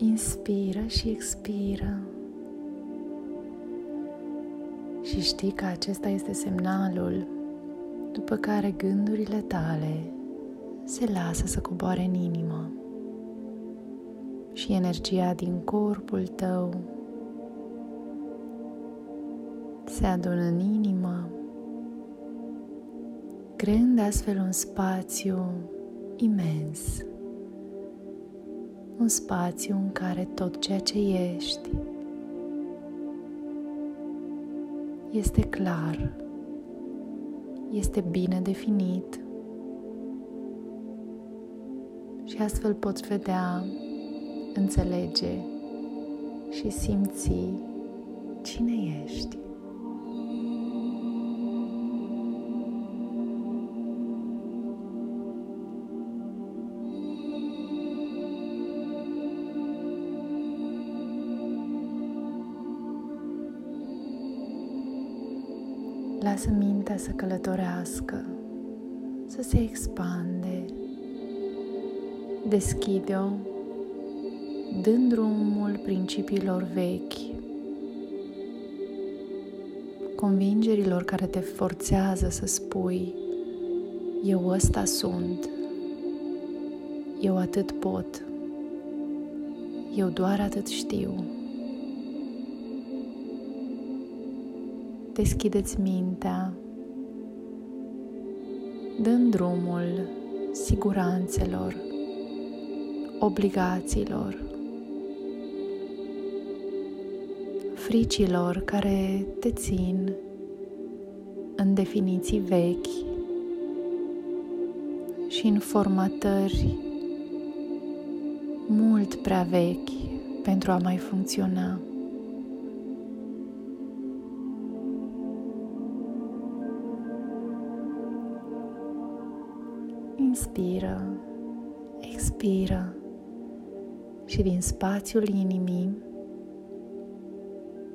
Inspiră și expiră. Și știi că acesta este semnalul după care gândurile tale se lasă să coboare în inimă și energia din corpul tău se adună în inimă, creând astfel un spațiu imens, un spațiu în care tot ceea ce ești este clar, este bine definit și astfel poți vedea, înțelege și simți cine ești. Lasă mintea să călătorească, să se expande. Deschide-o, dând drumul principiilor vechi, convingerilor care te forțează să spui eu ăsta sunt, eu atât pot, eu doar atât știu. Deschideți mintea, dând drumul siguranțelor, obligațiilor, fricilor care te țin în definiții vechi și în formatări mult prea vechi pentru a mai funcționa. Inspiră, expiră și din spațiul inimii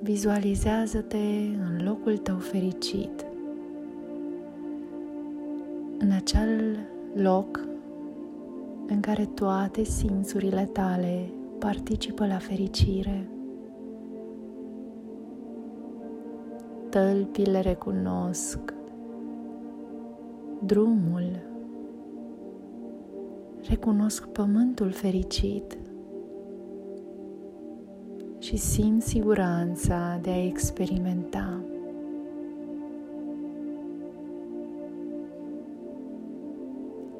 vizualizează-te în locul tău fericit, în acel loc în care toate simțurile tale participă la fericire. Tălpile recunosc drumul recunosc pământul fericit și simt siguranța de a experimenta.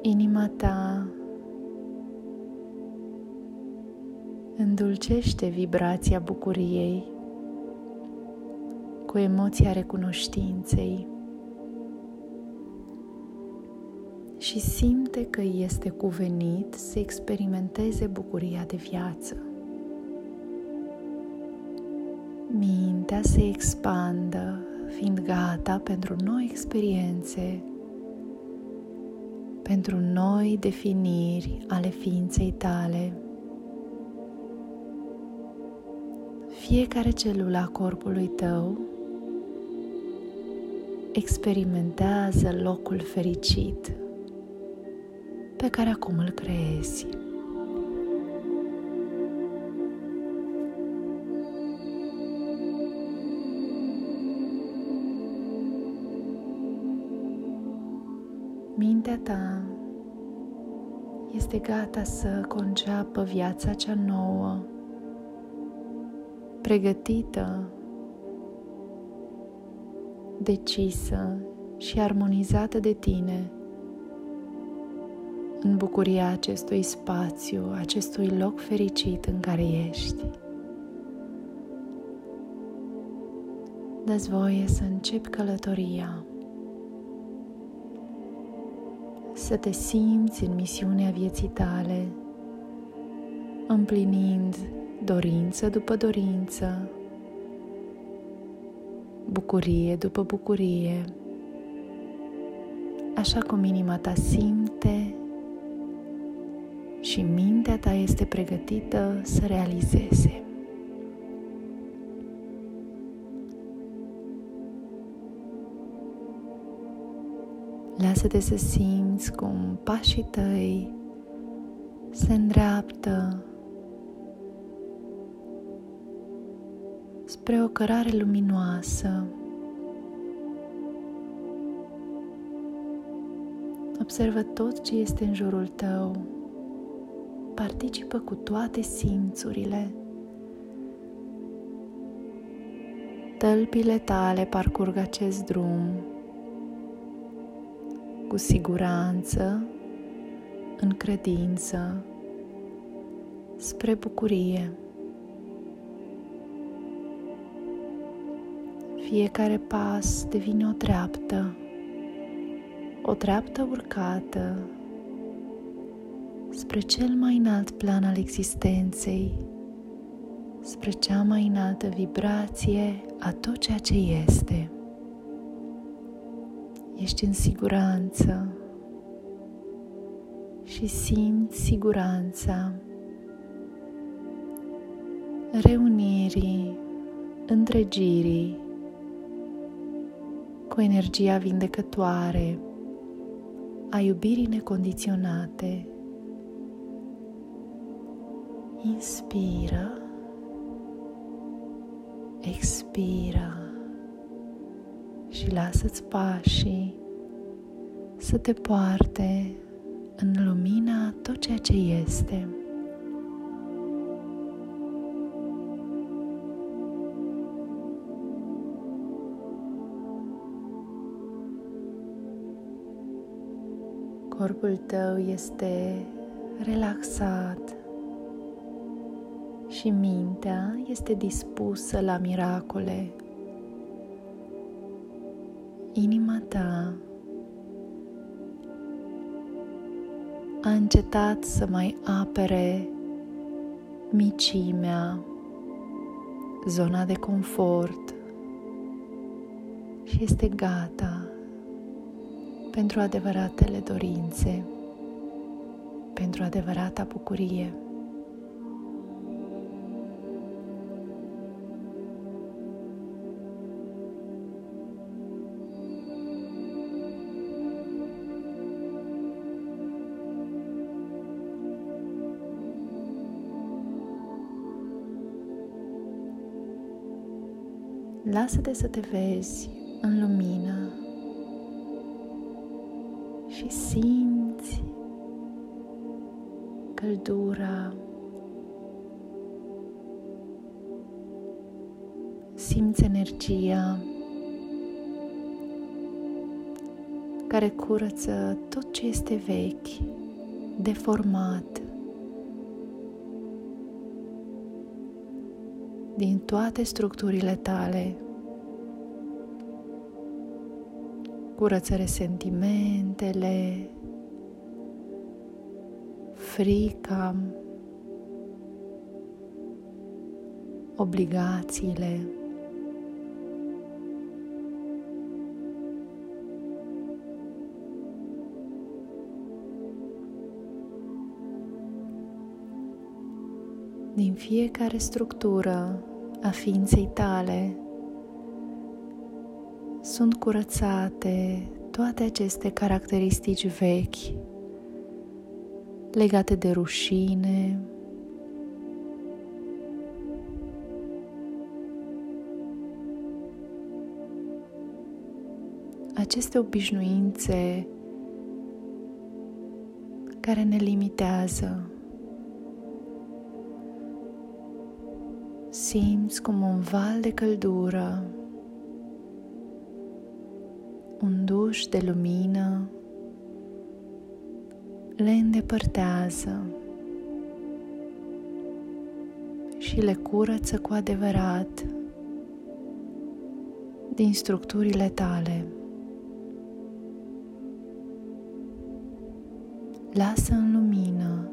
Inima ta îndulcește vibrația bucuriei cu emoția recunoștinței. Și simte că este cuvenit să experimenteze bucuria de viață. Mintea se expandă, fiind gata pentru noi experiențe, pentru noi definiri ale ființei tale. Fiecare celulă a corpului tău experimentează locul fericit pe care acum îl creezi. Mintea ta este gata să conceapă viața cea nouă, pregătită, decisă și armonizată de tine în bucuria acestui spațiu, acestui loc fericit în care ești. Dă-ți voie să începi călătoria, să te simți în misiunea vieții tale, împlinind dorință după dorință, bucurie după bucurie, așa cum inima ta simte și mintea ta este pregătită să realizeze. Lasă-te să simți cum pașii tăi se îndreaptă spre o cărare luminoasă. Observă tot ce este în jurul tău. Participă cu toate simțurile. Tălpile tale parcurg acest drum cu siguranță, în credință, spre bucurie. Fiecare pas devine o treaptă, o treaptă urcată spre cel mai înalt plan al existenței, spre cea mai înaltă vibrație a tot ceea ce este. Ești în siguranță și simți siguranța reunirii, întregirii cu energia vindecătoare a iubirii necondiționate. Inspiră, expiră. Și lasă-ți pașii să te poarte în lumina tot ceea ce este. Corpul tău este relaxat și mintea este dispusă la miracole. Inima ta a încetat să mai apere micimea, zona de confort și este gata pentru adevăratele dorințe, pentru adevărata bucurie. Lasă-te să te vezi în lumină și simți căldura, simți energia care curăță tot ce este vechi, deformat, din toate structurile tale. Curăță resentimentele, frica, obligațiile. Din fiecare structură a ființei tale sunt curățate toate aceste caracteristici vechi legate de rușine, aceste obișnuințe care ne limitează. Simți cum un val de căldură, un duș de lumină le îndepărtează și le curăță cu adevărat din structurile tale. Lasă în lumină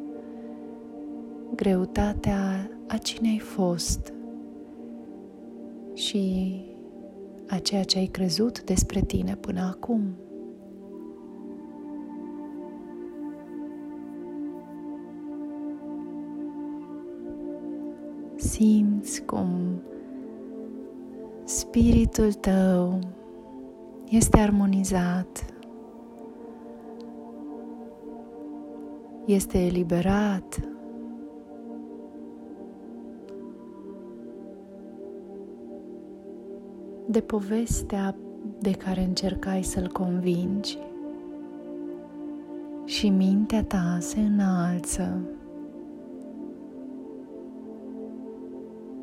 greutatea a cine ai fost și a ceea ce ai crezut despre tine până acum. Simți cum spiritul tău este armonizat, este eliberat de povestea de care încercai să-l convingi și mintea ta se înalță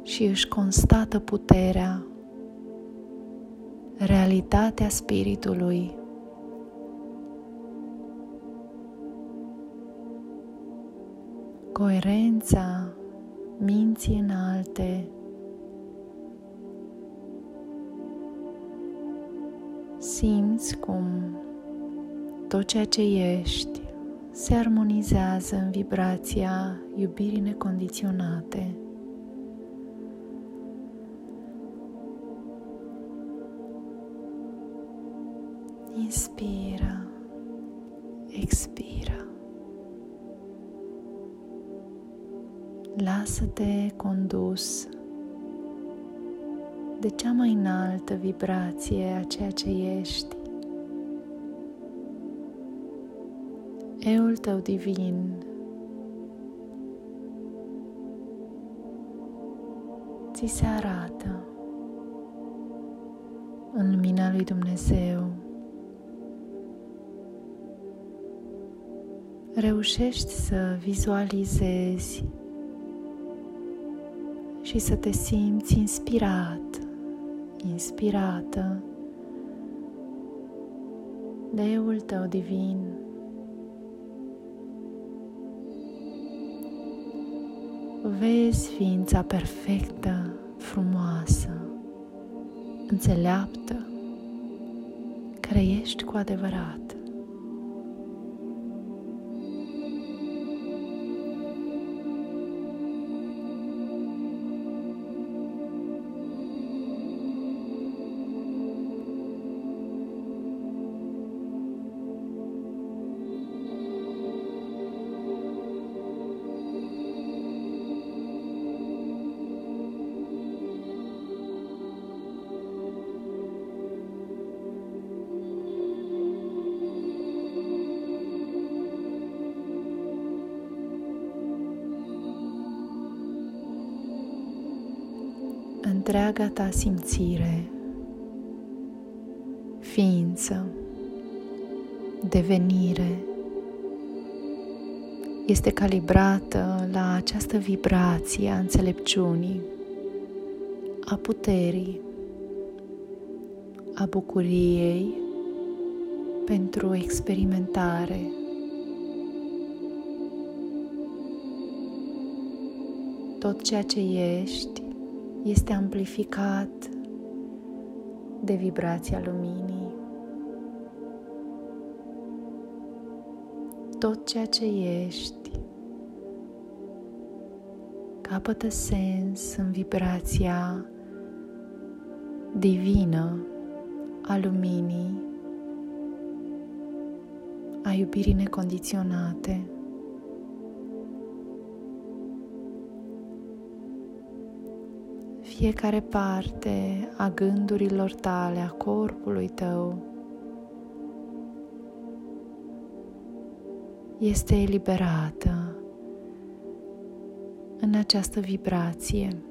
și își constată puterea, realitatea spiritului. Coerența minții înalte simți cum tot ceea ce ești se armonizează în vibrația iubirii necondiționate. Inspira, expira. Lasă-te condus de cea mai înaltă vibrație a ceea ce ești. Eul tău divin ți se arată în lumina lui Dumnezeu. Reușești să vizualizezi și să te simți inspirat, inspirată de Eul tău divin. Vezi ființa perfectă, frumoasă, înțeleaptă, care ești cu adevărat. Întreaga ta simțire, ființă, devenire este calibrată la această vibrație a înțelepciunii, a puterii, a bucuriei pentru experimentare. Tot ceea ce ești este amplificat de vibrația luminii. Tot ceea ce ești capătă sens în vibrația divină a luminii, a iubirii necondiționate. Fiecare parte a gândurilor tale, a corpului tău, este eliberată în această vibrație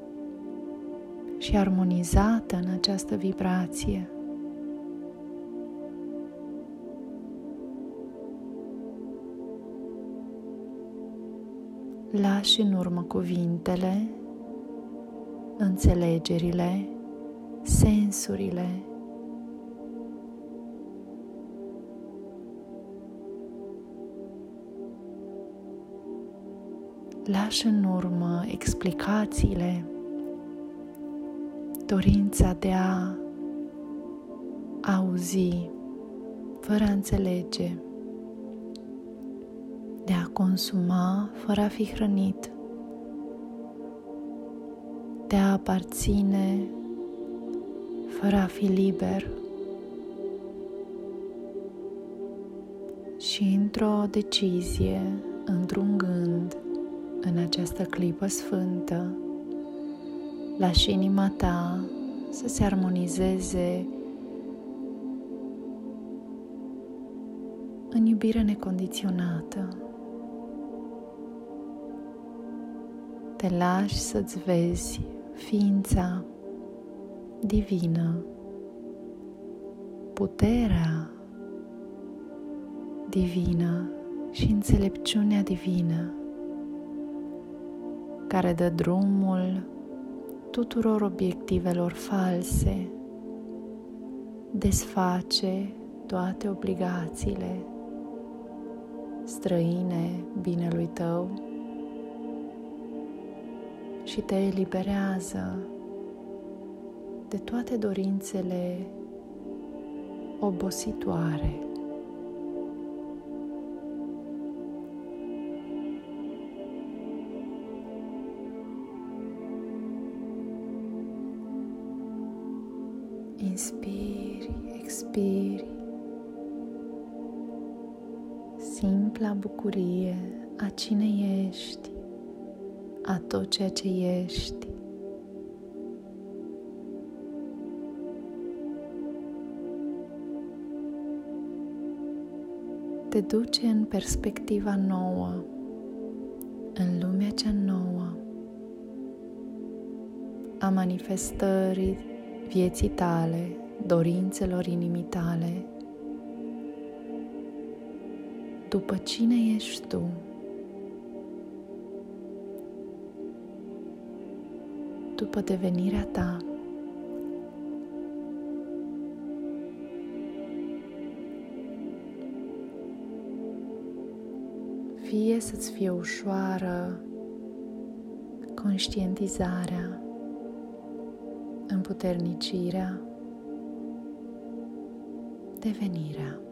și armonizată în această vibrație. Lași în urmă cuvintele înțelegerile, sensurile. Lași în urmă explicațiile, dorința de a auzi fără a înțelege, de a consuma fără a fi hrănit de a aparține fără a fi liber și într-o decizie, într-un gând, în această clipă sfântă, lași inima ta să se armonizeze în iubire necondiționată. Te lași să-ți vezi ființa divină puterea divină și înțelepciunea divină care dă drumul tuturor obiectivelor false, desface toate obligațiile străine binelui tău și te eliberează de toate dorințele obositoare. Inspiri, expiri. Simpla bucurie a cine ești, a tot ceea ce ești. Te duce în perspectiva nouă, în lumea cea nouă a manifestării vieții tale, dorințelor inimii tale, după cine ești tu. După devenirea ta. Fie să-ți fie ușoară conștientizarea împuternicirea, devenirea.